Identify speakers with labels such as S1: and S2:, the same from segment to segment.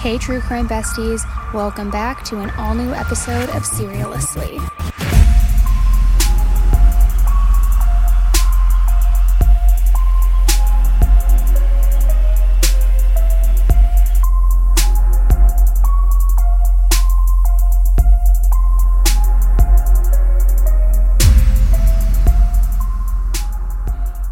S1: Hey, true crime besties, welcome back to an all new episode of Serialously.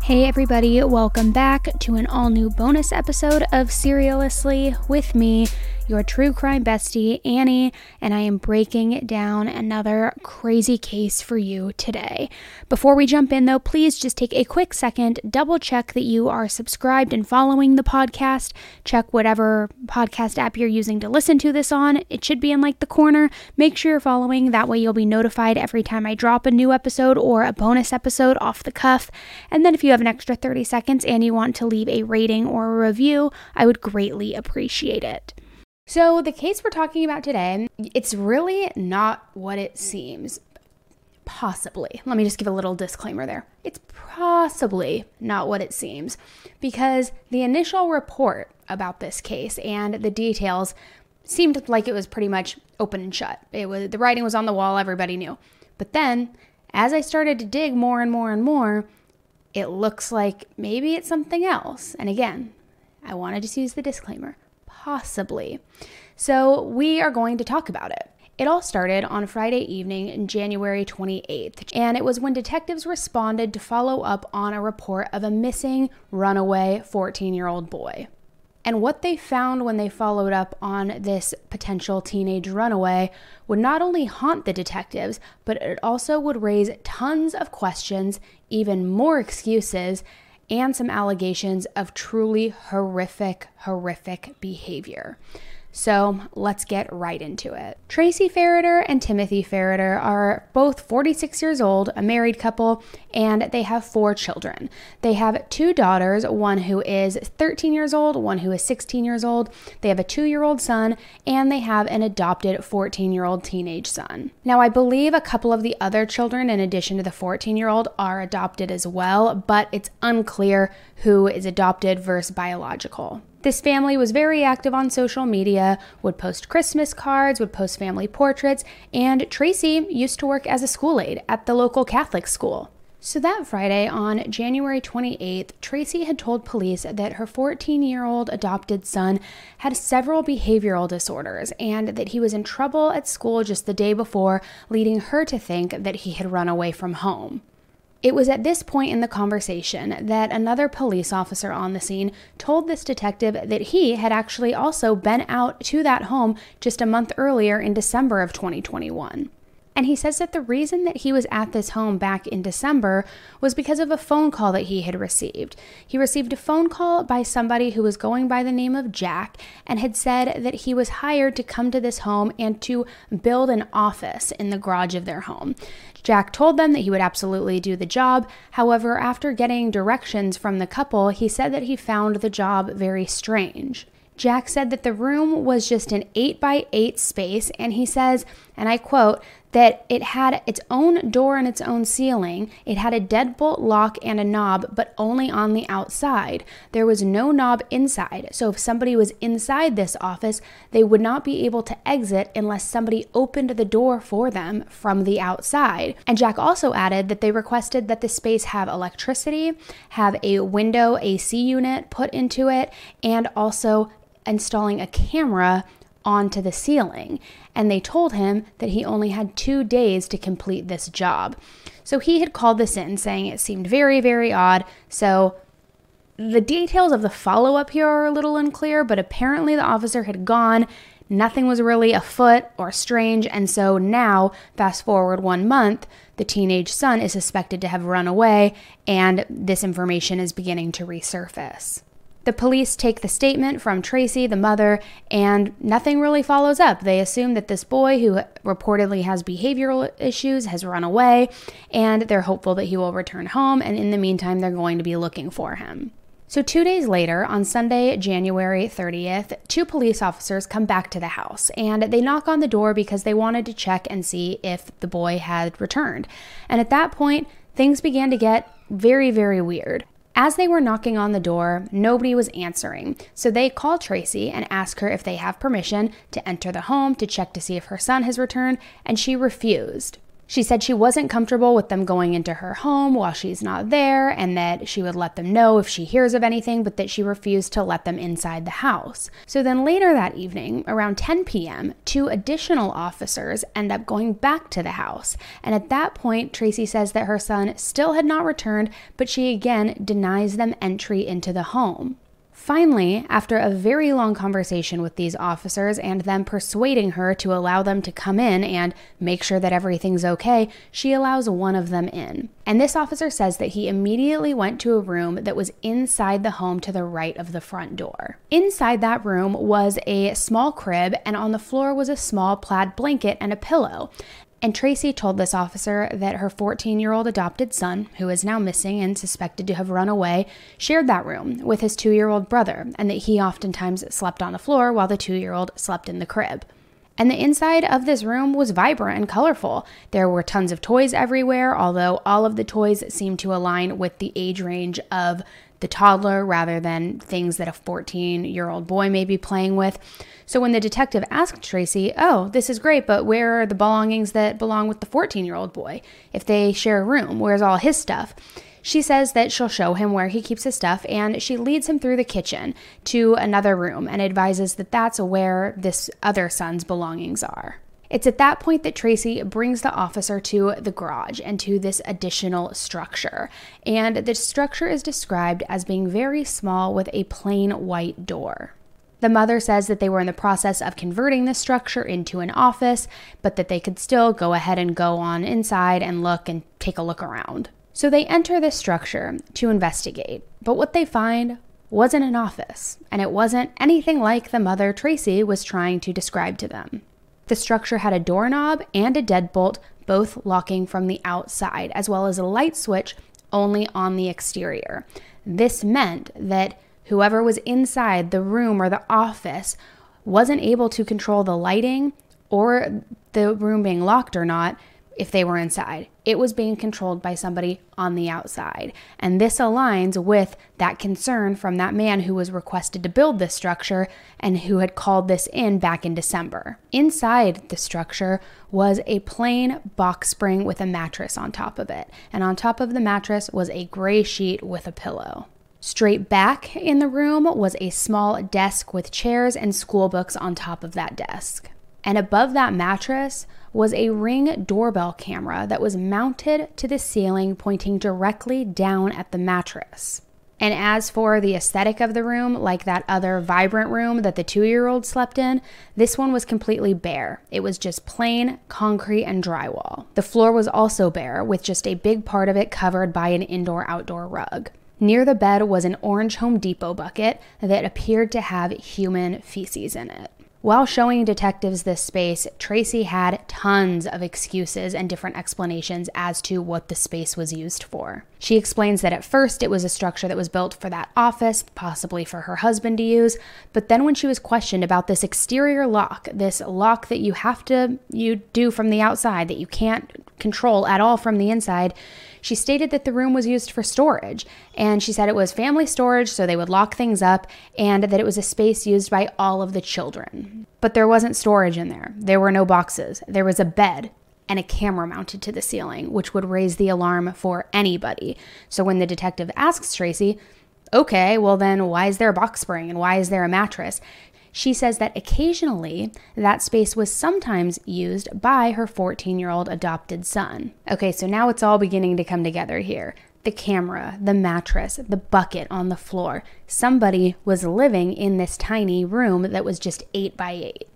S1: Hey, everybody, welcome back to an all new bonus episode of Serialously with me, your true crime bestie, Annie, and I am breaking down another crazy case for you today. Before we jump in, though, please just take a quick second, double check that you are subscribed and following the podcast. Check whatever podcast app you're using to listen to this on. It should be in like the corner. Make sure you're following, that way, you'll be notified every time I drop a new episode or a bonus episode off the cuff. And then if you have an extra 30 seconds and you want to leave a rating or a review, I would greatly appreciate it. So, the case we're talking about today, it's really not what it seems. Possibly. Let me just give a little disclaimer there. It's possibly not what it seems because the initial report about this case and the details seemed like it was pretty much open and shut. It was the writing was on the wall, everybody knew. But then, as I started to dig more and more and more, it looks like maybe it's something else. And again, I wanted to use the disclaimer possibly. So, we are going to talk about it. It all started on Friday evening, January 28th, and it was when detectives responded to follow up on a report of a missing, runaway 14 year old boy. And what they found when they followed up on this potential teenage runaway would not only haunt the detectives, but it also would raise tons of questions, even more excuses, and some allegations of truly horrific, horrific behavior. So let's get right into it. Tracy Ferriter and Timothy Ferriter are both 46 years old, a married couple, and they have four children. They have two daughters, one who is 13 years old, one who is 16 years old. They have a two year old son, and they have an adopted 14 year old teenage son. Now, I believe a couple of the other children, in addition to the 14 year old, are adopted as well, but it's unclear who is adopted versus biological. This family was very active on social media, would post Christmas cards, would post family portraits, and Tracy used to work as a school aide at the local Catholic school. So that Friday, on January 28th, Tracy had told police that her 14 year old adopted son had several behavioral disorders and that he was in trouble at school just the day before, leading her to think that he had run away from home. It was at this point in the conversation that another police officer on the scene told this detective that he had actually also been out to that home just a month earlier in December of 2021. And he says that the reason that he was at this home back in December was because of a phone call that he had received. He received a phone call by somebody who was going by the name of Jack and had said that he was hired to come to this home and to build an office in the garage of their home. Jack told them that he would absolutely do the job. However, after getting directions from the couple, he said that he found the job very strange. Jack said that the room was just an 8 by 8 space, and he says, and I quote, that it had its own door and its own ceiling. It had a deadbolt lock and a knob, but only on the outside. There was no knob inside. So if somebody was inside this office, they would not be able to exit unless somebody opened the door for them from the outside. And Jack also added that they requested that the space have electricity, have a window AC unit put into it, and also installing a camera onto the ceiling. And they told him that he only had two days to complete this job. So he had called this in saying it seemed very, very odd. So the details of the follow up here are a little unclear, but apparently the officer had gone. Nothing was really afoot or strange, and so now, fast forward one month, the teenage son is suspected to have run away, and this information is beginning to resurface. The police take the statement from Tracy, the mother, and nothing really follows up. They assume that this boy, who reportedly has behavioral issues, has run away, and they're hopeful that he will return home. And in the meantime, they're going to be looking for him. So, two days later, on Sunday, January 30th, two police officers come back to the house and they knock on the door because they wanted to check and see if the boy had returned. And at that point, things began to get very, very weird. As they were knocking on the door, nobody was answering, so they call Tracy and ask her if they have permission to enter the home to check to see if her son has returned, and she refused. She said she wasn't comfortable with them going into her home while she's not there and that she would let them know if she hears of anything, but that she refused to let them inside the house. So then later that evening, around 10 p.m., two additional officers end up going back to the house. And at that point, Tracy says that her son still had not returned, but she again denies them entry into the home. Finally, after a very long conversation with these officers and them persuading her to allow them to come in and make sure that everything's okay, she allows one of them in. And this officer says that he immediately went to a room that was inside the home to the right of the front door. Inside that room was a small crib, and on the floor was a small plaid blanket and a pillow. And Tracy told this officer that her 14 year old adopted son, who is now missing and suspected to have run away, shared that room with his two year old brother, and that he oftentimes slept on the floor while the two year old slept in the crib. And the inside of this room was vibrant and colorful. There were tons of toys everywhere, although all of the toys seemed to align with the age range of the toddler rather than things that a 14 year old boy may be playing with. So when the detective asked Tracy, Oh, this is great, but where are the belongings that belong with the 14 year old boy? If they share a room, where's all his stuff? She says that she'll show him where he keeps his stuff, and she leads him through the kitchen to another room and advises that that's where this other son's belongings are. It's at that point that Tracy brings the officer to the garage and to this additional structure. And the structure is described as being very small with a plain white door. The mother says that they were in the process of converting this structure into an office, but that they could still go ahead and go on inside and look and take a look around. So they enter this structure to investigate, but what they find wasn't an office, and it wasn't anything like the mother Tracy was trying to describe to them. The structure had a doorknob and a deadbolt, both locking from the outside, as well as a light switch only on the exterior. This meant that whoever was inside the room or the office wasn't able to control the lighting or the room being locked or not if they were inside. It was being controlled by somebody on the outside. And this aligns with that concern from that man who was requested to build this structure and who had called this in back in December. Inside the structure was a plain box spring with a mattress on top of it. And on top of the mattress was a gray sheet with a pillow. Straight back in the room was a small desk with chairs and school books on top of that desk. And above that mattress was a ring doorbell camera that was mounted to the ceiling, pointing directly down at the mattress. And as for the aesthetic of the room, like that other vibrant room that the two year old slept in, this one was completely bare. It was just plain concrete and drywall. The floor was also bare, with just a big part of it covered by an indoor outdoor rug. Near the bed was an orange Home Depot bucket that appeared to have human feces in it. While showing detectives this space, Tracy had tons of excuses and different explanations as to what the space was used for. She explains that at first it was a structure that was built for that office, possibly for her husband to use, but then when she was questioned about this exterior lock, this lock that you have to you do from the outside that you can't control at all from the inside, she stated that the room was used for storage, and she said it was family storage, so they would lock things up, and that it was a space used by all of the children. But there wasn't storage in there. There were no boxes. There was a bed and a camera mounted to the ceiling, which would raise the alarm for anybody. So when the detective asks Tracy, okay, well then why is there a box spring and why is there a mattress? She says that occasionally that space was sometimes used by her 14 year old adopted son. Okay, so now it's all beginning to come together here. The camera, the mattress, the bucket on the floor. Somebody was living in this tiny room that was just 8 by 8.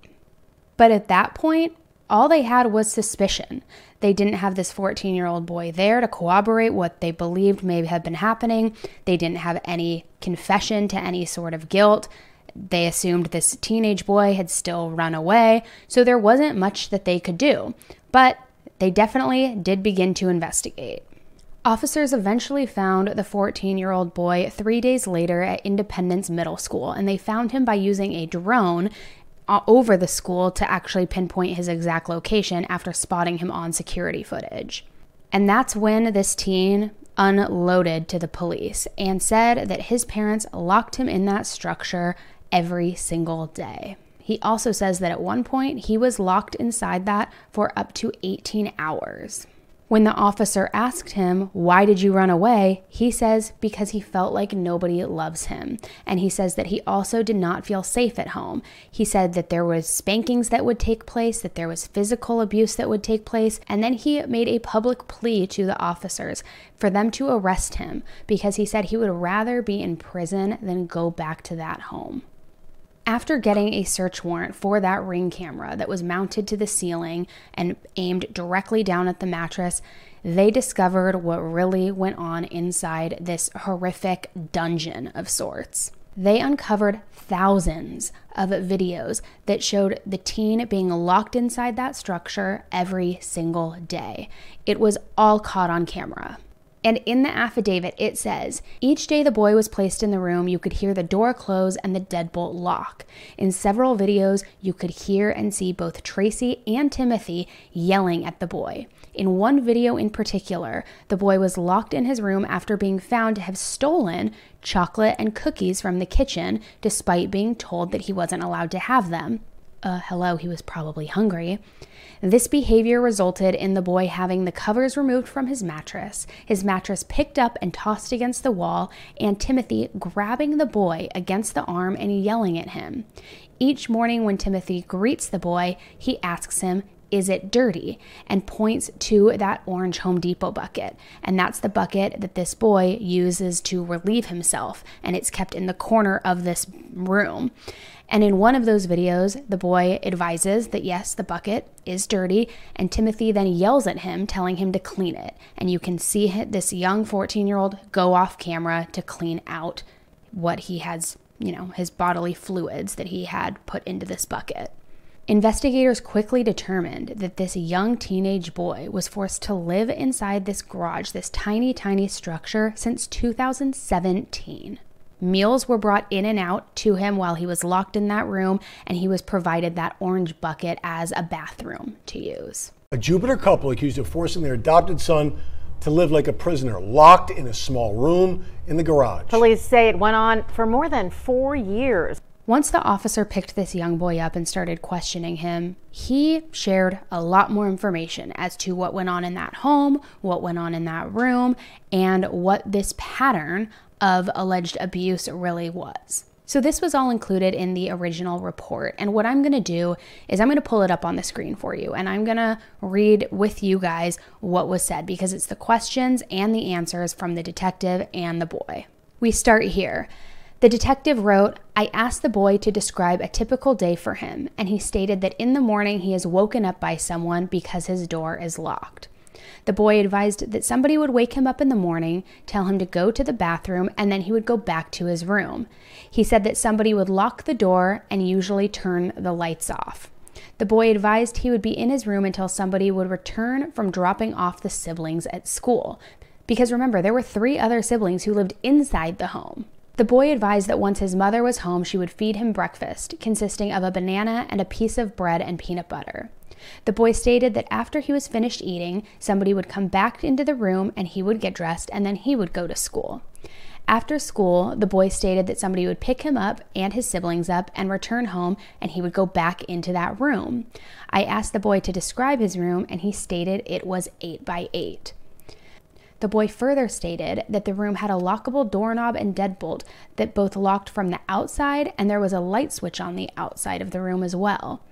S1: But at that point, all they had was suspicion. They didn't have this 14 year old boy there to corroborate what they believed may have been happening. They didn't have any confession to any sort of guilt. They assumed this teenage boy had still run away, so there wasn't much that they could do. But they definitely did begin to investigate. Officers eventually found the 14 year old boy three days later at Independence Middle School, and they found him by using a drone uh, over the school to actually pinpoint his exact location after spotting him on security footage. And that's when this teen unloaded to the police and said that his parents locked him in that structure every single day. He also says that at one point he was locked inside that for up to 18 hours. When the officer asked him, Why did you run away? he says, Because he felt like nobody loves him. And he says that he also did not feel safe at home. He said that there was spankings that would take place, that there was physical abuse that would take place. And then he made a public plea to the officers for them to arrest him because he said he would rather be in prison than go back to that home. After getting a search warrant for that ring camera that was mounted to the ceiling and aimed directly down at the mattress, they discovered what really went on inside this horrific dungeon of sorts. They uncovered thousands of videos that showed the teen being locked inside that structure every single day. It was all caught on camera. And in the affidavit, it says each day the boy was placed in the room, you could hear the door close and the deadbolt lock. In several videos, you could hear and see both Tracy and Timothy yelling at the boy. In one video in particular, the boy was locked in his room after being found to have stolen chocolate and cookies from the kitchen, despite being told that he wasn't allowed to have them. Uh, hello, he was probably hungry. This behavior resulted in the boy having the covers removed from his mattress, his mattress picked up and tossed against the wall, and Timothy grabbing the boy against the arm and yelling at him. Each morning, when Timothy greets the boy, he asks him, is it dirty? And points to that orange Home Depot bucket. And that's the bucket that this boy uses to relieve himself. And it's kept in the corner of this room. And in one of those videos, the boy advises that yes, the bucket is dirty, and Timothy then yells at him, telling him to clean it. And you can see this young 14 year old go off camera to clean out what he has, you know, his bodily fluids that he had put into this bucket. Investigators quickly determined that this young teenage boy was forced to live inside this garage, this tiny, tiny structure, since 2017. Meals were brought in and out to him while he was locked in that room, and he was provided that orange bucket as a bathroom to use.
S2: A Jupiter couple accused of forcing their adopted son to live like a prisoner, locked in a small room in the garage.
S3: Police say it went on for more than four years.
S1: Once the officer picked this young boy up and started questioning him, he shared a lot more information as to what went on in that home, what went on in that room, and what this pattern of alleged abuse really was. So, this was all included in the original report. And what I'm going to do is I'm going to pull it up on the screen for you and I'm going to read with you guys what was said because it's the questions and the answers from the detective and the boy. We start here. The detective wrote, I asked the boy to describe a typical day for him, and he stated that in the morning he is woken up by someone because his door is locked. The boy advised that somebody would wake him up in the morning, tell him to go to the bathroom, and then he would go back to his room. He said that somebody would lock the door and usually turn the lights off. The boy advised he would be in his room until somebody would return from dropping off the siblings at school. Because remember, there were three other siblings who lived inside the home. The boy advised that once his mother was home, she would feed him breakfast, consisting of a banana and a piece of bread and peanut butter. The boy stated that after he was finished eating, somebody would come back into the room and he would get dressed and then he would go to school. After school, the boy stated that somebody would pick him up and his siblings up and return home, and he would go back into that room. I asked the boy to describe his room, and he stated it was 8 by 8. The boy further stated that the room had a lockable doorknob and deadbolt that both locked from the outside, and there was a light switch on the outside of the room as well.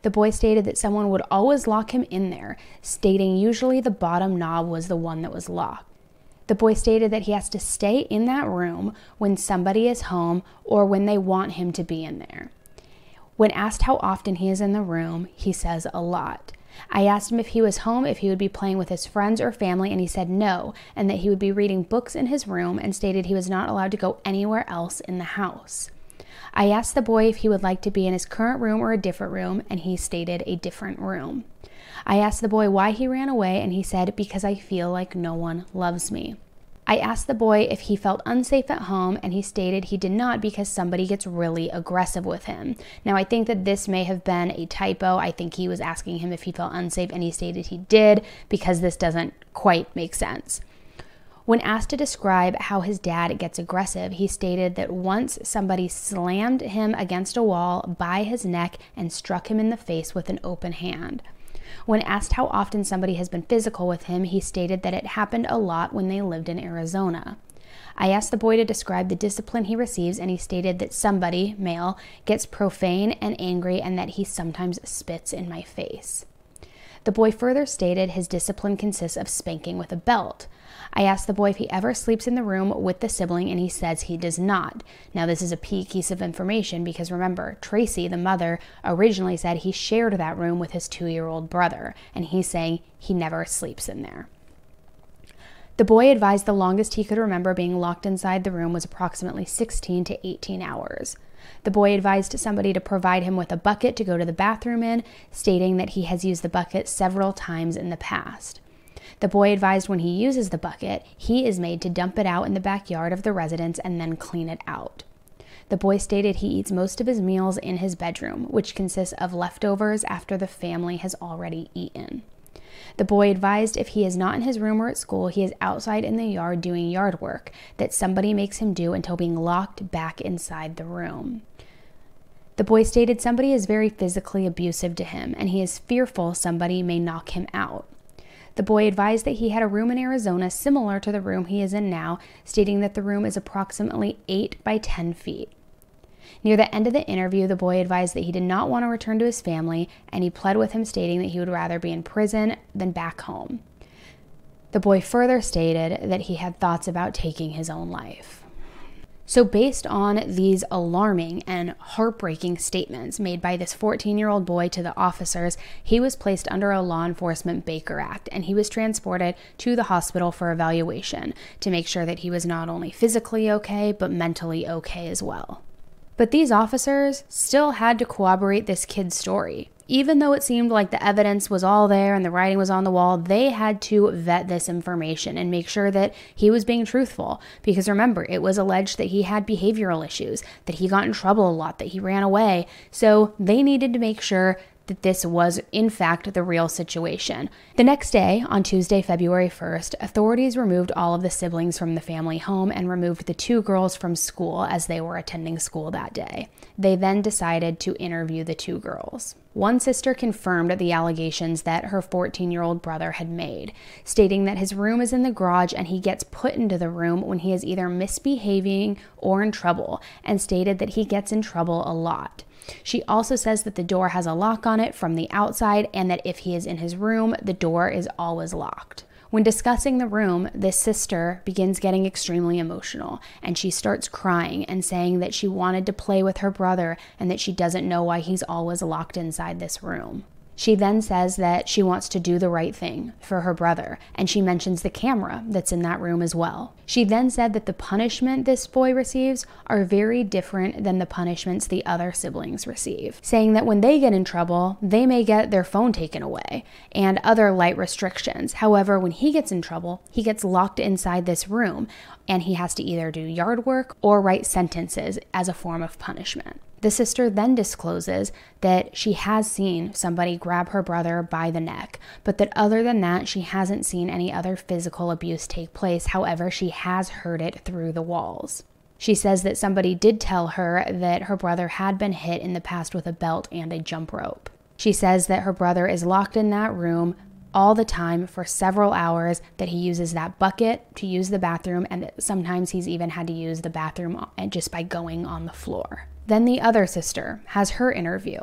S1: The boy stated that someone would always lock him in there, stating usually the bottom knob was the one that was locked. The boy stated that he has to stay in that room when somebody is home or when they want him to be in there. When asked how often he is in the room, he says a lot. I asked him if he was home, if he would be playing with his friends or family, and he said no, and that he would be reading books in his room and stated he was not allowed to go anywhere else in the house. I asked the boy if he would like to be in his current room or a different room, and he stated a different room. I asked the boy why he ran away, and he said, Because I feel like no one loves me. I asked the boy if he felt unsafe at home, and he stated he did not because somebody gets really aggressive with him. Now, I think that this may have been a typo. I think he was asking him if he felt unsafe, and he stated he did because this doesn't quite make sense. When asked to describe how his dad gets aggressive, he stated that once somebody slammed him against a wall by his neck and struck him in the face with an open hand. When asked how often somebody has been physical with him, he stated that it happened a lot when they lived in Arizona. I asked the boy to describe the discipline he receives, and he stated that somebody, male, gets profane and angry and that he sometimes spits in my face. The boy further stated his discipline consists of spanking with a belt. I asked the boy if he ever sleeps in the room with the sibling, and he says he does not. Now, this is a key piece of information because remember, Tracy, the mother, originally said he shared that room with his two year old brother, and he's saying he never sleeps in there. The boy advised the longest he could remember being locked inside the room was approximately 16 to 18 hours. The boy advised somebody to provide him with a bucket to go to the bathroom in, stating that he has used the bucket several times in the past. The boy advised when he uses the bucket, he is made to dump it out in the backyard of the residence and then clean it out. The boy stated he eats most of his meals in his bedroom, which consists of leftovers after the family has already eaten. The boy advised if he is not in his room or at school, he is outside in the yard doing yard work that somebody makes him do until being locked back inside the room. The boy stated somebody is very physically abusive to him and he is fearful somebody may knock him out. The boy advised that he had a room in Arizona similar to the room he is in now, stating that the room is approximately 8 by 10 feet. Near the end of the interview, the boy advised that he did not want to return to his family and he pled with him, stating that he would rather be in prison than back home. The boy further stated that he had thoughts about taking his own life. So, based on these alarming and heartbreaking statements made by this 14 year old boy to the officers, he was placed under a Law Enforcement Baker Act and he was transported to the hospital for evaluation to make sure that he was not only physically okay, but mentally okay as well. But these officers still had to corroborate this kid's story even though it seemed like the evidence was all there and the writing was on the wall, they had to vet this information and make sure that he was being truthful. Because remember, it was alleged that he had behavioral issues, that he got in trouble a lot, that he ran away. So they needed to make sure that this was, in fact, the real situation. The next day, on Tuesday, February 1st, authorities removed all of the siblings from the family home and removed the two girls from school as they were attending school that day. They then decided to interview the two girls. One sister confirmed the allegations that her 14 year old brother had made, stating that his room is in the garage and he gets put into the room when he is either misbehaving or in trouble, and stated that he gets in trouble a lot. She also says that the door has a lock on it from the outside and that if he is in his room, the door is always locked. When discussing the room, this sister begins getting extremely emotional and she starts crying and saying that she wanted to play with her brother and that she doesn't know why he's always locked inside this room. She then says that she wants to do the right thing for her brother, and she mentions the camera that's in that room as well. She then said that the punishment this boy receives are very different than the punishments the other siblings receive, saying that when they get in trouble, they may get their phone taken away and other light restrictions. However, when he gets in trouble, he gets locked inside this room and he has to either do yard work or write sentences as a form of punishment. The sister then discloses that she has seen somebody grab her brother by the neck, but that other than that, she hasn't seen any other physical abuse take place. However, she has heard it through the walls. She says that somebody did tell her that her brother had been hit in the past with a belt and a jump rope. She says that her brother is locked in that room all the time for several hours, that he uses that bucket to use the bathroom, and that sometimes he's even had to use the bathroom uh, just by going on the floor. Then the other sister has her interview.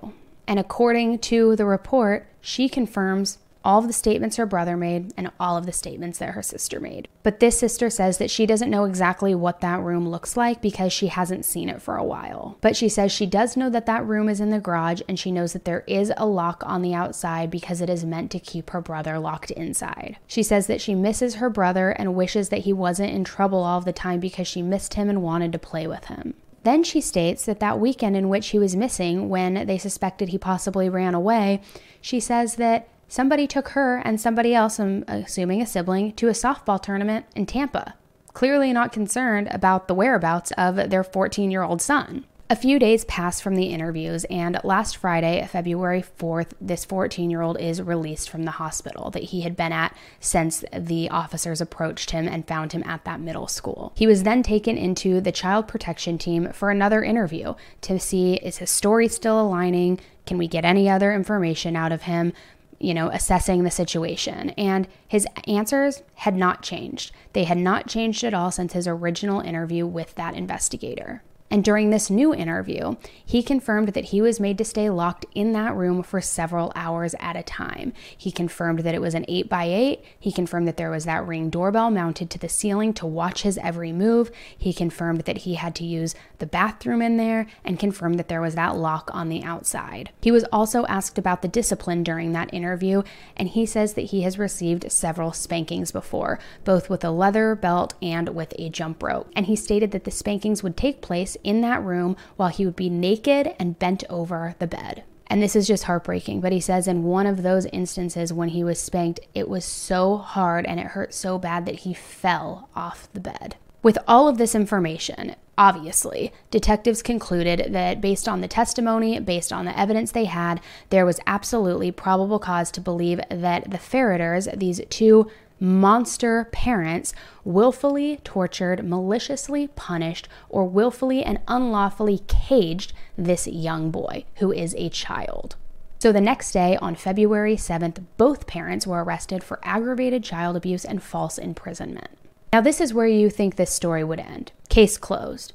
S1: And according to the report, she confirms all of the statements her brother made and all of the statements that her sister made. But this sister says that she doesn't know exactly what that room looks like because she hasn't seen it for a while. But she says she does know that that room is in the garage and she knows that there is a lock on the outside because it is meant to keep her brother locked inside. She says that she misses her brother and wishes that he wasn't in trouble all the time because she missed him and wanted to play with him. Then she states that that weekend in which he was missing, when they suspected he possibly ran away, she says that somebody took her and somebody else, I'm assuming a sibling, to a softball tournament in Tampa, clearly not concerned about the whereabouts of their 14 year old son. A few days pass from the interviews, and last Friday, February 4th, this 14 year old is released from the hospital that he had been at since the officers approached him and found him at that middle school. He was then taken into the child protection team for another interview to see is his story still aligning? Can we get any other information out of him? You know, assessing the situation. And his answers had not changed. They had not changed at all since his original interview with that investigator. And during this new interview, he confirmed that he was made to stay locked in that room for several hours at a time. He confirmed that it was an 8 by 8 He confirmed that there was that ring doorbell mounted to the ceiling to watch his every move. He confirmed that he had to use the bathroom in there and confirmed that there was that lock on the outside. He was also asked about the discipline during that interview, and he says that he has received several spankings before, both with a leather belt and with a jump rope. And he stated that the spankings would take place in that room while he would be naked and bent over the bed. And this is just heartbreaking. But he says in one of those instances when he was spanked, it was so hard and it hurt so bad that he fell off the bed. With all of this information, obviously, detectives concluded that based on the testimony, based on the evidence they had, there was absolutely probable cause to believe that the Ferriters, these two monster parents willfully tortured, maliciously punished, or willfully and unlawfully caged this young boy who is a child. So the next day, on February 7th, both parents were arrested for aggravated child abuse and false imprisonment. Now, this is where you think this story would end. Case closed.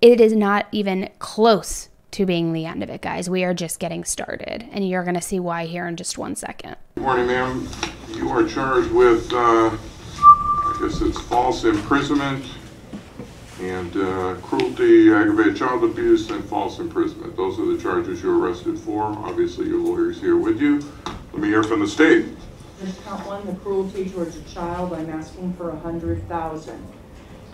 S1: It is not even close to being the end of it, guys. We are just getting started, and you're going to see why here in just one second.
S4: Good morning, ma'am. You are charged with, uh, I guess it's false imprisonment and uh, cruelty, aggravated child abuse, and false imprisonment. Those are the charges you're arrested for. Obviously, your lawyer's here with you. Let me hear from the state.
S5: Just count one, the cruelty towards a child, I'm asking for a hundred thousand.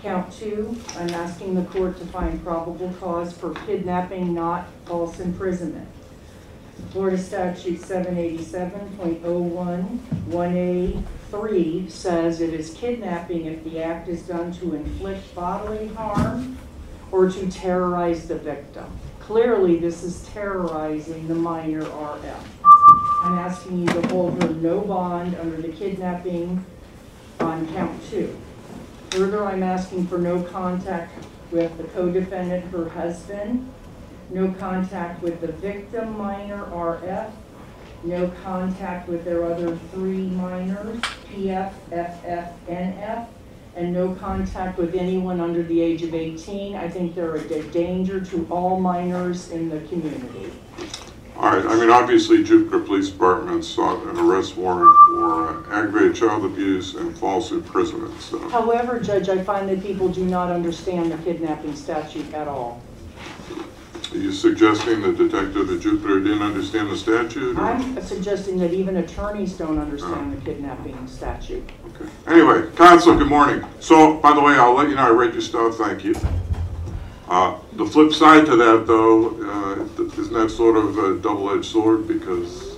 S5: Count two, I'm asking the court to find probable cause for kidnapping, not false imprisonment. Florida statute seven eighty-seven point oh one, one A three says it is kidnapping if the act is done to inflict bodily harm or to terrorize the victim. Clearly, this is terrorizing the minor RF. I'm asking you to hold her no bond under the kidnapping on count two. Further, I'm asking for no contact with the co-defendant, her husband, no contact with the victim minor, RF, no contact with their other three minors, PF, FF, NF, and no contact with anyone under the age of 18. I think they're a danger to all minors in the community.
S4: All right, I mean, obviously Jupiter Police Department sought an arrest warrant for uh, aggravated child abuse and false imprisonment, so.
S5: However, Judge, I find that people do not understand the kidnapping statute at all.
S4: Are you suggesting the detective at Jupiter didn't understand the statute? or-
S5: I'm suggesting that even attorneys don't understand the kidnapping statute.
S4: Okay. Anyway, counsel, good morning. So, by the way, I'll let you know I read your stuff, thank you. Uh, The flip side to that, though, uh, isn't that sort of a double-edged sword? Because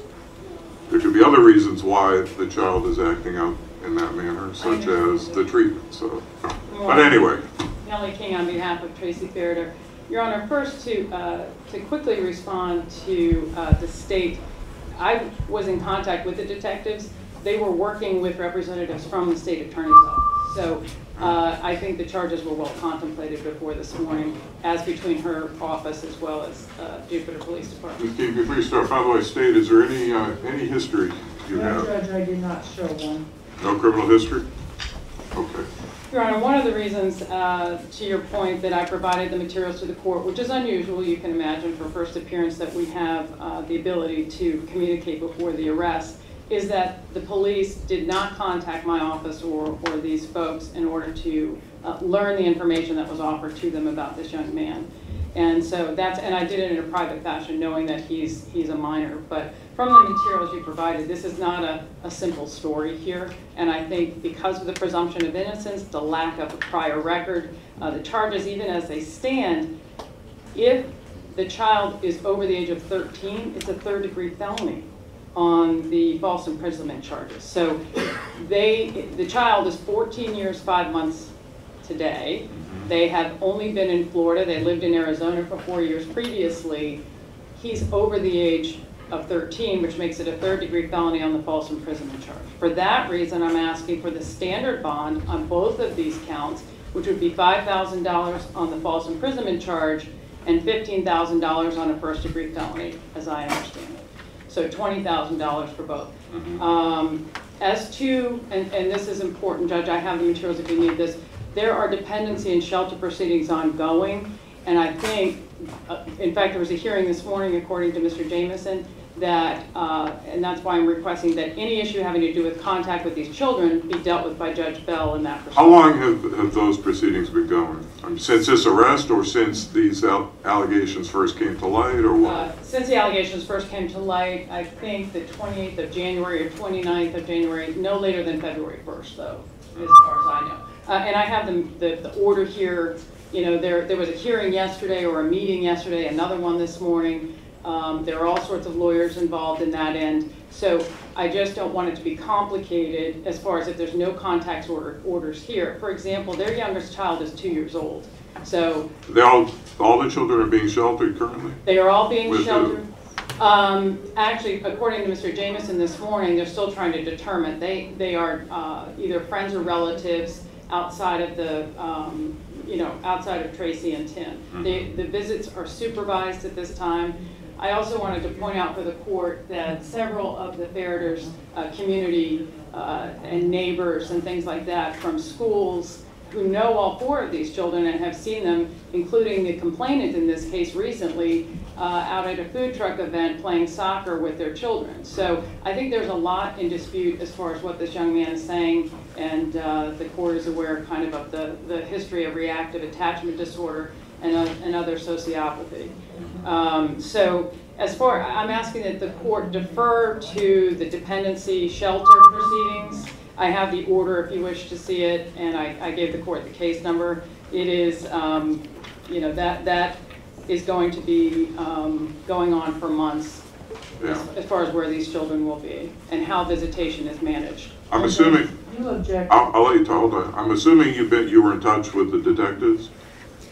S4: there could be other reasons why the child is acting out in that manner, such as the treatment, so. But anyway,
S6: Nellie King on behalf of Tracy Ferriter. Your Honor, first to, uh, to quickly respond to uh, the state, I was in contact with the detectives. They were working with representatives from the state attorney's office. So uh, I think the charges were well contemplated before this morning, as between her office as well as uh, Jupiter Police Department.
S4: Ms. King, before you start, by the way, state, is there any, uh, any history you
S5: No,
S4: have?
S5: Judge, I did not show one.
S4: No criminal history? Okay.
S6: Your Honor, one of the reasons, uh, to your point, that I provided the materials to the court, which is unusual, you can imagine, for first appearance, that we have uh, the ability to communicate before the arrest, is that the police did not contact my office or, or these folks in order to uh, learn the information that was offered to them about this young man. And so that's, and I did it in a private fashion, knowing that he's, he's a minor. But from the materials you provided, this is not a, a simple story here. And I think because of the presumption of innocence, the lack of a prior record, uh, the charges, even as they stand, if the child is over the age of 13, it's a third degree felony on the false imprisonment charges. So they, the child is 14 years, five months today. Mm-hmm. They have only been in Florida, they lived in Arizona for four years previously. He's over the age of 13, which makes it a third-degree felony on the false imprisonment charge. For that reason, I'm asking for the standard bond on both of these counts, which would be $5,000 on the false imprisonment charge and $15,000 on a first-degree felony, as I understand it. So $20,000 for both. Um, As to, and, and this is important, Judge, I have the materials if you need this, there are dependency and shelter proceedings ongoing, and I think, uh, in fact, there was a hearing this morning, according to Mr. Jameson, that, uh, and that's why I'm requesting that any issue having to do with contact with these children be dealt with by Judge Bell in that proceeding.
S4: How long have, have those proceedings been going? I mean, Since this arrest or since these al- allegations first came to light or what?
S6: Uh, Since the allegations first came to light, I think the 28th of January or 29th of January, no later than February 1st, though, as far as I know. Uh, And I have the, the the order here, you know, there, there was a hearing yesterday or a meeting yesterday, another one this morning. Um, There are all sorts of lawyers involved in that end. So I just don't want it to be complicated as far as if there's no contact order, orders here. For example, their youngest child is two years old. So
S4: They all, all the children are being sheltered currently?
S6: they are all being
S4: With
S6: sheltered. Um, actually, according to Mr. Jameson this morning, they're still trying to determine. They, they are, uh, either friends or relatives outside of the, um, you know, outside of Tracy and Tim. The, the visits are supervised at this time. I also wanted to point out for the court that several of the Ferriters, uh, community, uh, and neighbors and things like that from schools who know all four of these children and have seen them, including the complainant in this case recently, uh, out at a food truck event playing soccer with their children. So I think there's a lot in dispute as far as what this young man is saying, and uh, the court is aware kind of of the, the history of reactive attachment disorder and, uh, and other sociopathy. Um, So as far, I'm asking that the court defer to the dependency shelter proceedings. I have the order if you wish to see it, and I, I gave the court the case number. It is, um, you know, that, that is going to be um, going on for months as,
S4: Yeah.
S6: as far as where these children will be and how visitation is managed.
S4: I'm assuming,
S5: You object,
S4: I'll, I'll let you talk, hold on. I'm assuming you bet you were in touch with the detectives?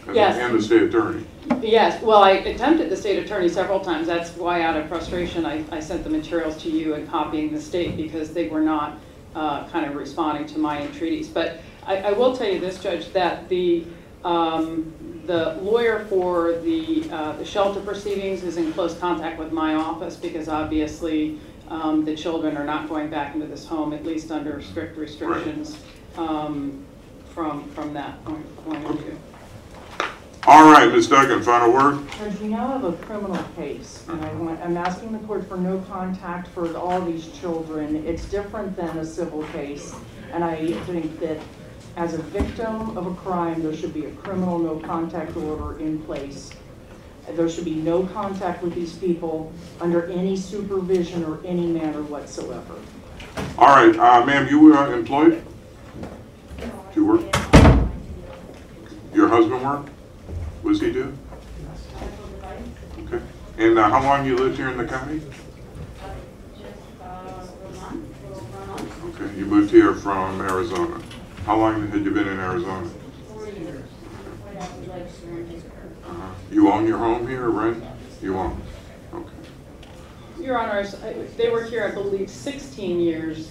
S4: And-
S6: Yes.
S4: And the state attorney?
S6: Yes, well, I attempted the state attorney several times. That's why, out of frustration, I, I sent the materials to you and copying the state because they were not uh, kind of responding to my entreaties. But I, I will tell you this, Judge, that the, um, the lawyer for the, uh, the shelter proceedings is in close contact with my office because obviously um, the children are not going back into this home, at least under strict restrictions um, from, from that point point of view.
S4: All right, Ms. Duggan, final word?
S5: Judge, we now have a criminal case, and I want, I'm asking the court for no contact for all these children. It's different than a civil case, and I think that as a victim of a crime, there should be a criminal no contact order in place. There should be no contact with these people under any supervision or any manner whatsoever.
S4: All right, uh, ma'am, you were employed? Do you work? Your husband work? What does he do? Okay. And uh, how long you lived here in the county? Okay, you moved here from Arizona. How long had you been in Arizona? Uh-huh. You own your home here rent? You own? Okay.
S6: Your Honors, I- they were here, I believe, 16 years.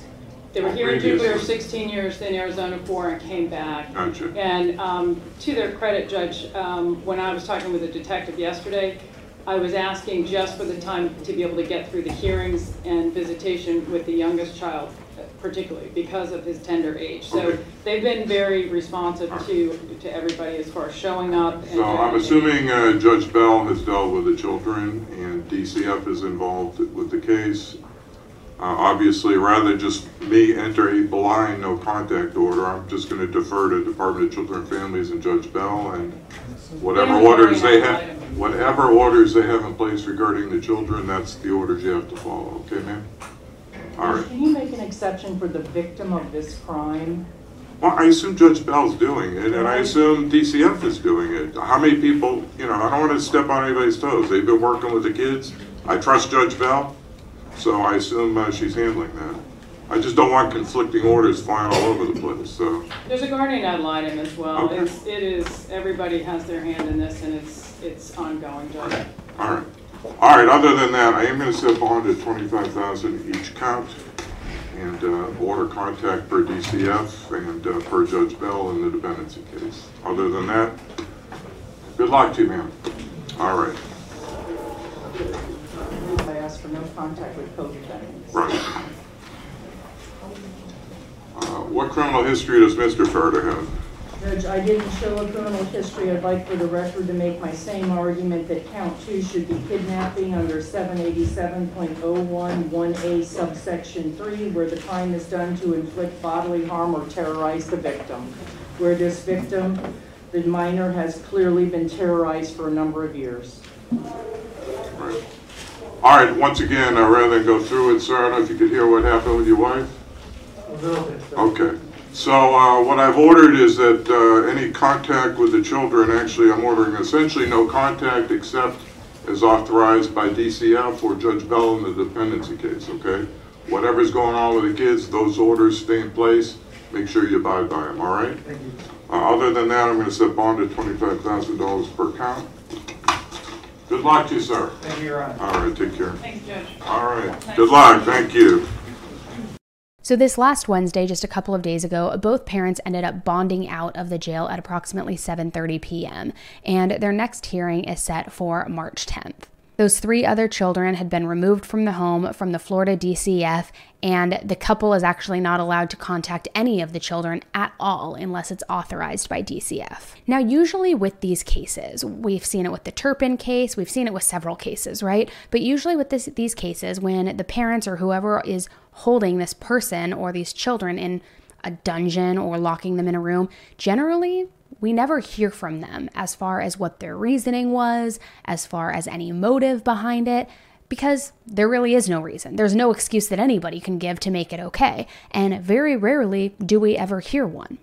S6: They were here in. Jupiter 16 years, then Arizona four, and came back.
S4: Gotcha.
S6: And um, to their credit, Judge, um, when I was talking with a detective yesterday, I was asking just for the time to be able to get through the hearings and visitation with the youngest child particularly, because of his tender age. So
S4: Okay.
S6: they've been very responsive to, to everybody as far as showing up. and
S4: So I'm assuming uh, Judge Bell has dealt with the children and DCF is involved with the case. Uh, Obviously, rather than just me enter a blind no contact order, I'm just going to defer to Department of Children and Families and Judge Bell and whatever orders they have, whatever orders they have in place regarding the children, that's the orders you have to follow, okay, ma'am? All right.
S5: Can you make an exception for the victim of this crime?
S4: Well, I assume Judge Bell's doing it, and I assume DCF is doing it. How many people, you know, I don't want to step on anybody's toes. They've been working with the kids. I trust Judge Bell, so I assume uh, she's handling that. I just don't want conflicting orders flying all over the place, so.
S6: There's a guardian ad litem as well.
S4: Okay.
S6: It's, it is, everybody has their hand in this and it's, it's ongoing, Judge.
S4: All right. All right, other than that, I am gonna set bond at twenty-five thousand each count and, uh, order contact per DCF and, uh, per Judge Bell in the dependency case. Other than that, good luck to you, ma'am. All right,
S5: I asked for no contact with co-defendants.
S4: right. Uh, what criminal history does Mr. Ferriter have?
S5: Judge, I didn't show a criminal history. I'd like for the record to make my same argument that count two should be kidnapping under seven eighty-seven point oh one, one A subsection three, where the crime is done to inflict bodily harm or terrorize the victim. Where this victim, the minor, has clearly been terrorized for a number of years.
S4: Right. All right, once again, uh, rather than go through it, sir, I don't know if you could hear what happened with your wife? Okay, so uh, what I've ordered is that uh, any contact with the children, actually, I'm ordering essentially no contact except as authorized by DCF or Judge Bell in the dependency case, okay? Whatever's going on with the kids, those orders stay in place, make sure you abide by them, all right? Thank you. Other than that, I'm gonna set bond at twenty-five thousand dollars per count. Good luck to you, sir.
S7: Thank you, Your Honor.
S4: All right, take care.
S6: Thanks, Judge.
S4: All right, good luck, thank you.
S1: So, this last Wednesday, just a couple of days ago, both parents ended up bonding out of the jail at approximately 7:30 p.m., and their next hearing is set for March 10th. Those three other children had been removed from the home from the Florida DCF, and the couple is actually not allowed to contact any of the children at all unless it's authorized by DCF. Now, usually with these cases, we've seen it with the Turpin case, we've seen it with several cases, right? But usually with this, these cases, when the parents or whoever is holding this person or these children in a dungeon or locking them in a room, generally we never hear from them as far as what their reasoning was, as far as any motive behind it, because there really is no reason. There's no excuse that anybody can give to make it okay. And very rarely do we ever hear one.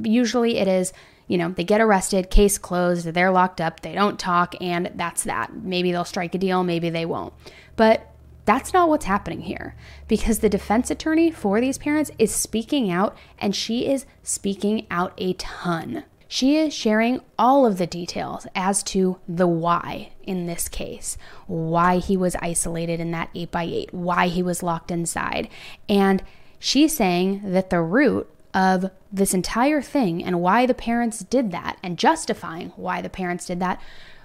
S1: Usually it is, you know, they get arrested, case closed, they're locked up, they don't talk, and that's that. Maybe they'll strike a deal, maybe they won't. But that's not what's happening here because the defense attorney for these parents is speaking out and she is speaking out a ton. She is sharing all of the details as to the why in this case, why he was isolated in that 8x8, why he was locked inside. And she's saying that the root of this entire thing and why the parents did that and justifying why the parents did that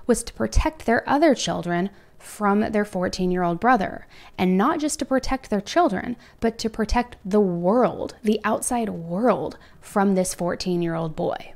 S1: was to protect their other children from their 14 year old brother. And not just to protect their children, but to protect the world, the outside world, from this 14 year old boy.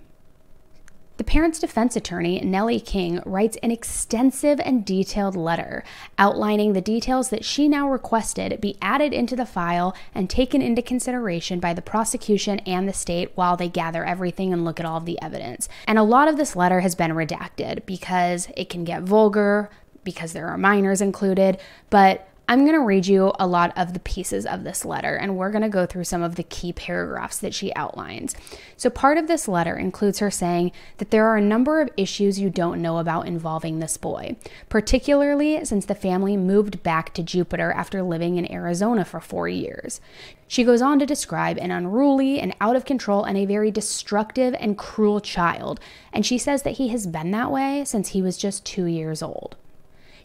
S1: The parents' defense attorney, Nellie King, writes an extensive and detailed letter outlining the details that she now requested be added into the file and taken into consideration by the prosecution and the state while they gather everything and look at all of the evidence. And a lot of this letter has been redacted because it can get vulgar, because there are minors included, but I'm going to read you a lot of the pieces of this letter, and we're going to go through some of the key paragraphs that she outlines. So, part of this letter includes her saying that there are a number of issues you don't know about involving this boy, particularly since the family moved back to Jupiter after living in Arizona for four years. She goes on to describe an unruly and out of control and a very destructive and cruel child, and she says that he has been that way since he was just two years old.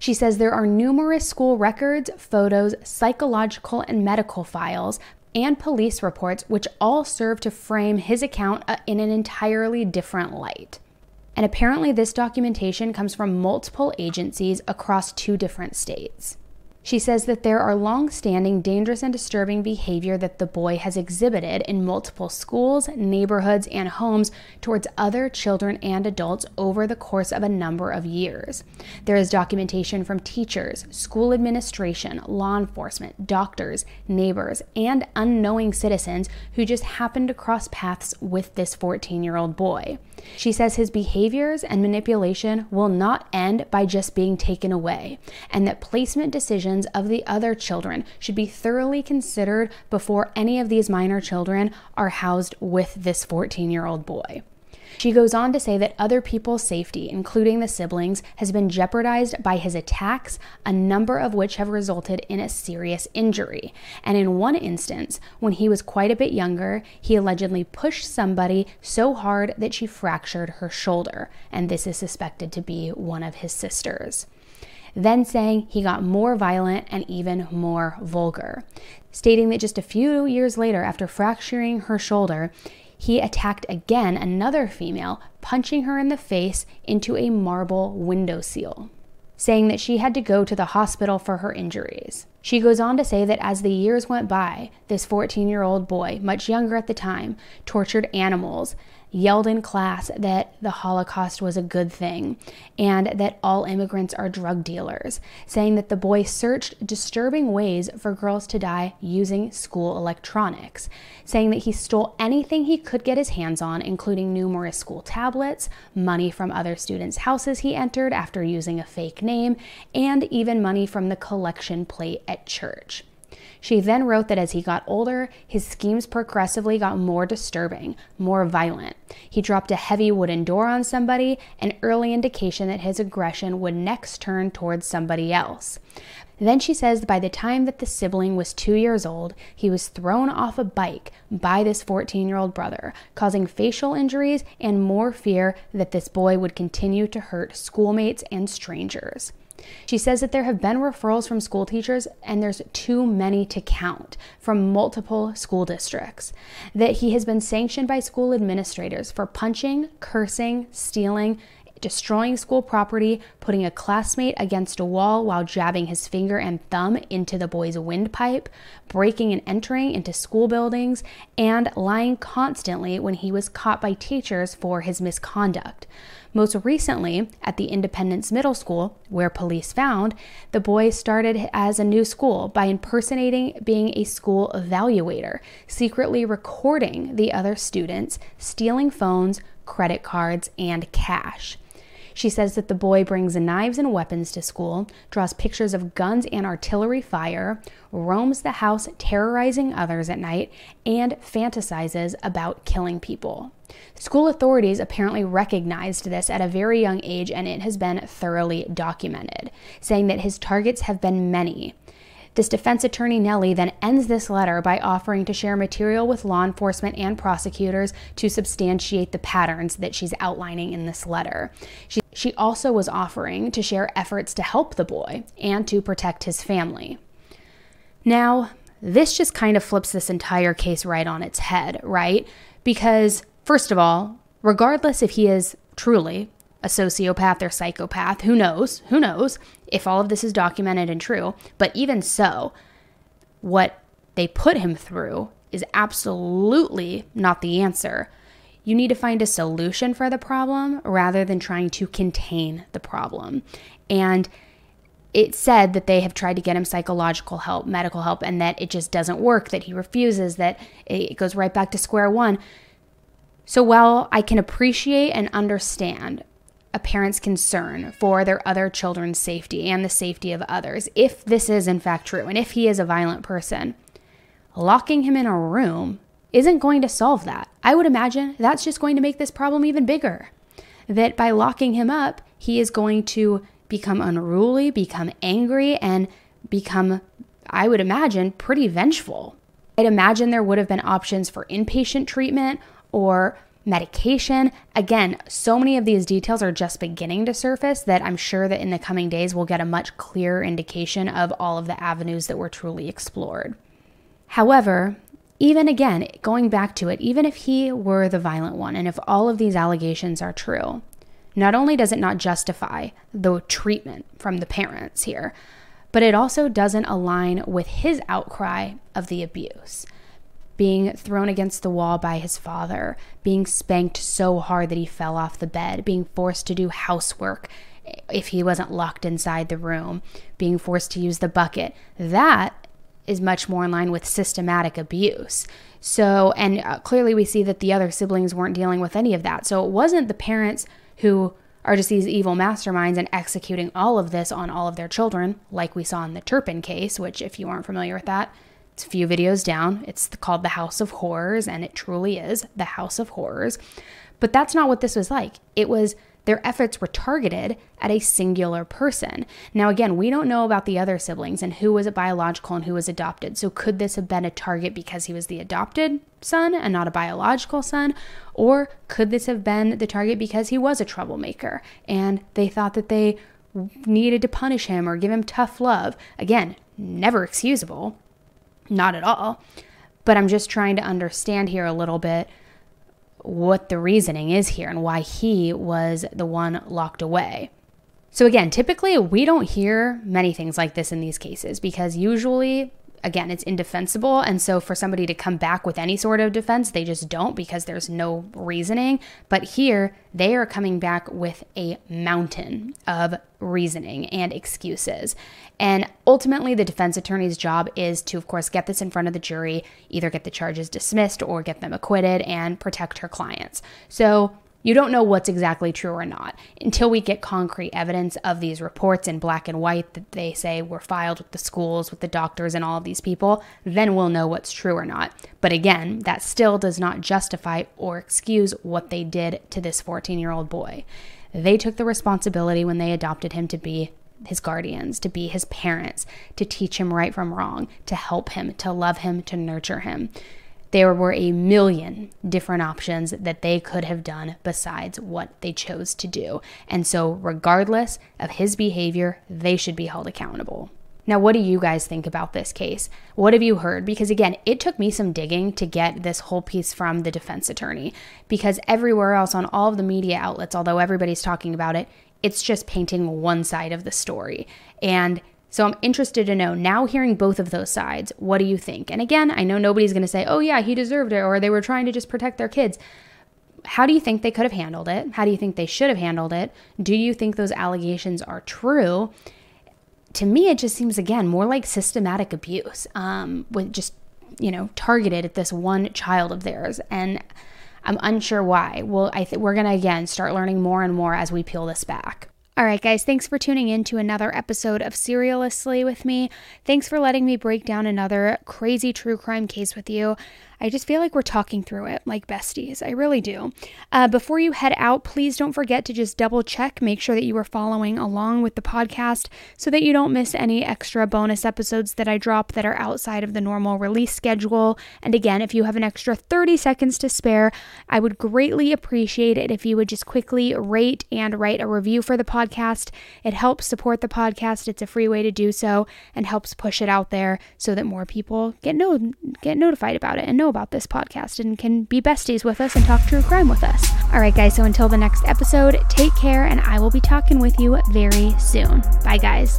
S1: She says there are numerous school records, photos, psychological and medical files, and police reports which all serve to frame his account uh, in an entirely different light. And apparently, this documentation comes from multiple agencies across two different states. She says that there are long standing dangerous and disturbing behavior that the boy has exhibited in multiple schools, neighborhoods, and homes towards other children and adults over the course of a number of years. There is documentation from teachers, school administration, law enforcement, doctors, neighbors, and unknowing citizens who just happened to cross paths with this 14 year old boy. She says his behaviors and manipulation will not end by just being taken away, and that placement decisions of the other children should be thoroughly considered before any of these minor children are housed with this 14 year old boy. She goes on to say that other people's safety, including the siblings, has been jeopardized by his attacks, a number of which have resulted in a serious injury. And in one instance, when he was quite a bit younger, he allegedly pushed somebody so hard that she fractured her shoulder, and this is suspected to be one of his sisters then saying he got more violent and even more vulgar, stating that just a few years later, after fracturing her shoulder, he attacked again another female, punching her in the face into a marble windowsill, saying that she had to go to the hospital for her injuries. She goes on to say that as the years went by, this 14 year old boy, much younger at the time, tortured animals yelled in class that the Holocaust was a good thing and that all immigrants are drug dealers, saying that the boy searched disturbing ways for girls to die using school electronics, saying that he stole anything he could get his hands on, including numerous school tablets, money from other students' houses he entered after using a fake name, and even money from the collection plate at church. She then wrote that as he got older, his schemes progressively got more disturbing, more violent. He dropped a heavy wooden door on somebody, an early indication that his aggression would next turn towards somebody else. Then she says by the time that the sibling was two years old, he was thrown off a bike by this 14 year old brother, causing facial injuries and more fear that this boy would continue to hurt schoolmates and strangers. She says that there have been referrals from school teachers, and there's too many to count from multiple school districts. That he has been sanctioned by school administrators for punching, cursing, stealing, destroying school property, putting a classmate against a wall while jabbing his finger and thumb into the boy's windpipe, breaking and entering into school buildings, and lying constantly when he was caught by teachers for his misconduct. Most recently, at the Independence Middle School, where police found, the boy started as a new school by impersonating being a school evaluator, secretly recording the other students, stealing phones, credit cards, and cash. She says that the boy brings knives and weapons to school, draws pictures of guns and artillery fire, roams the house terrorizing others at night, and fantasizes about killing people. School authorities apparently recognized this at a very young age and it has been thoroughly documented, saying that his targets have been many. This defense attorney, Nellie, then ends this letter by offering to share material with law enforcement and prosecutors to substantiate the patterns that she's outlining in this letter. She, she also was offering to share efforts to help the boy and to protect his family. Now, this just kind of flips this entire case right on its head, right? Because, first of all, regardless if he is truly a sociopath or psychopath. Who knows? Who knows if all of this is documented and true? But even so, what they put him through is absolutely not the answer. You need to find a solution for the problem rather than trying to contain the problem. And it said that they have tried to get him psychological help, medical help, and that it just doesn't work, that he refuses, that it goes right back to square one. So, while I can appreciate and understand a parent's concern for their other children's safety and the safety of others, if this is in fact true, and if he is a violent person, locking him in a room isn't going to solve that. I would imagine that's just going to make this problem even bigger. That by locking him up, he is going to become unruly, become angry, and become, I would imagine, pretty vengeful. I'd imagine there would have been options for inpatient treatment or medication. Again, so many of these details are just beginning to surface that I'm sure that in the coming days we'll get a much clearer indication of all of the avenues that were truly explored. However, even again, going back to it, even if he were the violent one and if all of these allegations are true, not only does it not justify the treatment from the parents here, but it also doesn't align with his outcry of the abuse being thrown against the wall by his father, being spanked so hard that he fell off the bed, being forced to do housework if he wasn't locked inside the room, being forced to use the bucket. That is much more in line with systematic abuse. So, and uh, clearly we see that the other siblings weren't dealing with any of that. So it wasn't the parents who are just these evil masterminds and executing all of this on all of their children, like we saw in the Turpin case, which, if you aren't familiar with that, it's a few videos down. It's called The House of Horrors, and it truly is The House of Horrors. But that's not what this was like. It was their efforts were targeted at a singular person. Now, again, we don't know about the other siblings and who was biological and who was adopted. So, could this have been a target because he was the adopted son and not a biological son? Or could this have been the target because he was a troublemaker and they thought that they needed to punish him or give him tough love? Again, never excusable, not at all. But I'm just trying to understand here a little bit what the reasoning is here and why he was the one locked away. So, again, typically we don't hear many things like this in these cases because usually again, it's indefensible. And so for somebody to come back with any sort of defense, they just don't because there's no reasoning. But here, they are coming back with a mountain of reasoning and excuses. And ultimately, the defense attorney's job is to, of course, get this in front of the jury, either get the charges dismissed or get them acquitted and protect her clients. So you don't know what's exactly true or not until we get concrete evidence of these reports in black and white that they say were filed with the schools, with the doctors, and all of these people. Then we'll know what's true or not. But again, that still does not justify or excuse what they did to this 14 year old boy. They took the responsibility when they adopted him to be his guardians, to be his parents, to teach him right from wrong, to help him, to love him, to nurture him there were a million different options that they could have done besides what they chose to do. And so, regardless of his behavior, they should be held accountable. Now, what do you guys think about this case? What have you heard? Because again, it took me some digging to get this whole piece from the defense attorney. Because everywhere else on all of the media outlets, although everybody's talking about it, it's just painting one side of the story. And so I'm interested to know now hearing both of those sides, what do you think? And again, I know nobody's going to say, "Oh yeah, he deserved it," or they were trying to just protect their kids. How do you think they could have handled it? How do you think they should have handled it? Do you think those allegations are true? To me, it just seems again more like systematic abuse, um, with just you know targeted at this one child of theirs, and I'm unsure why. Well, I think we're gonna again start learning more and more as we peel this back. All right, guys, thanks for tuning in to another episode of Serialously with me. Thanks for letting me break down another crazy true crime case with you. I just feel like we're talking through it like besties. I really do. Uh, before you head out, please don't forget to just double check, make sure that you are following along with the podcast so that you don't miss any extra bonus episodes that I drop that are outside of the normal release schedule. And again, if you have an extra 30 seconds to spare, I would greatly appreciate it if you would just quickly rate and write a review for the podcast. It helps support the podcast. It's a free way to do so and helps push it out there so that more people get no- get notified about it and know about this podcast and can be besties with us and talk true crime with us. All right, guys, so until the next episode, take care, and I will be talking with you very soon. Bye, guys.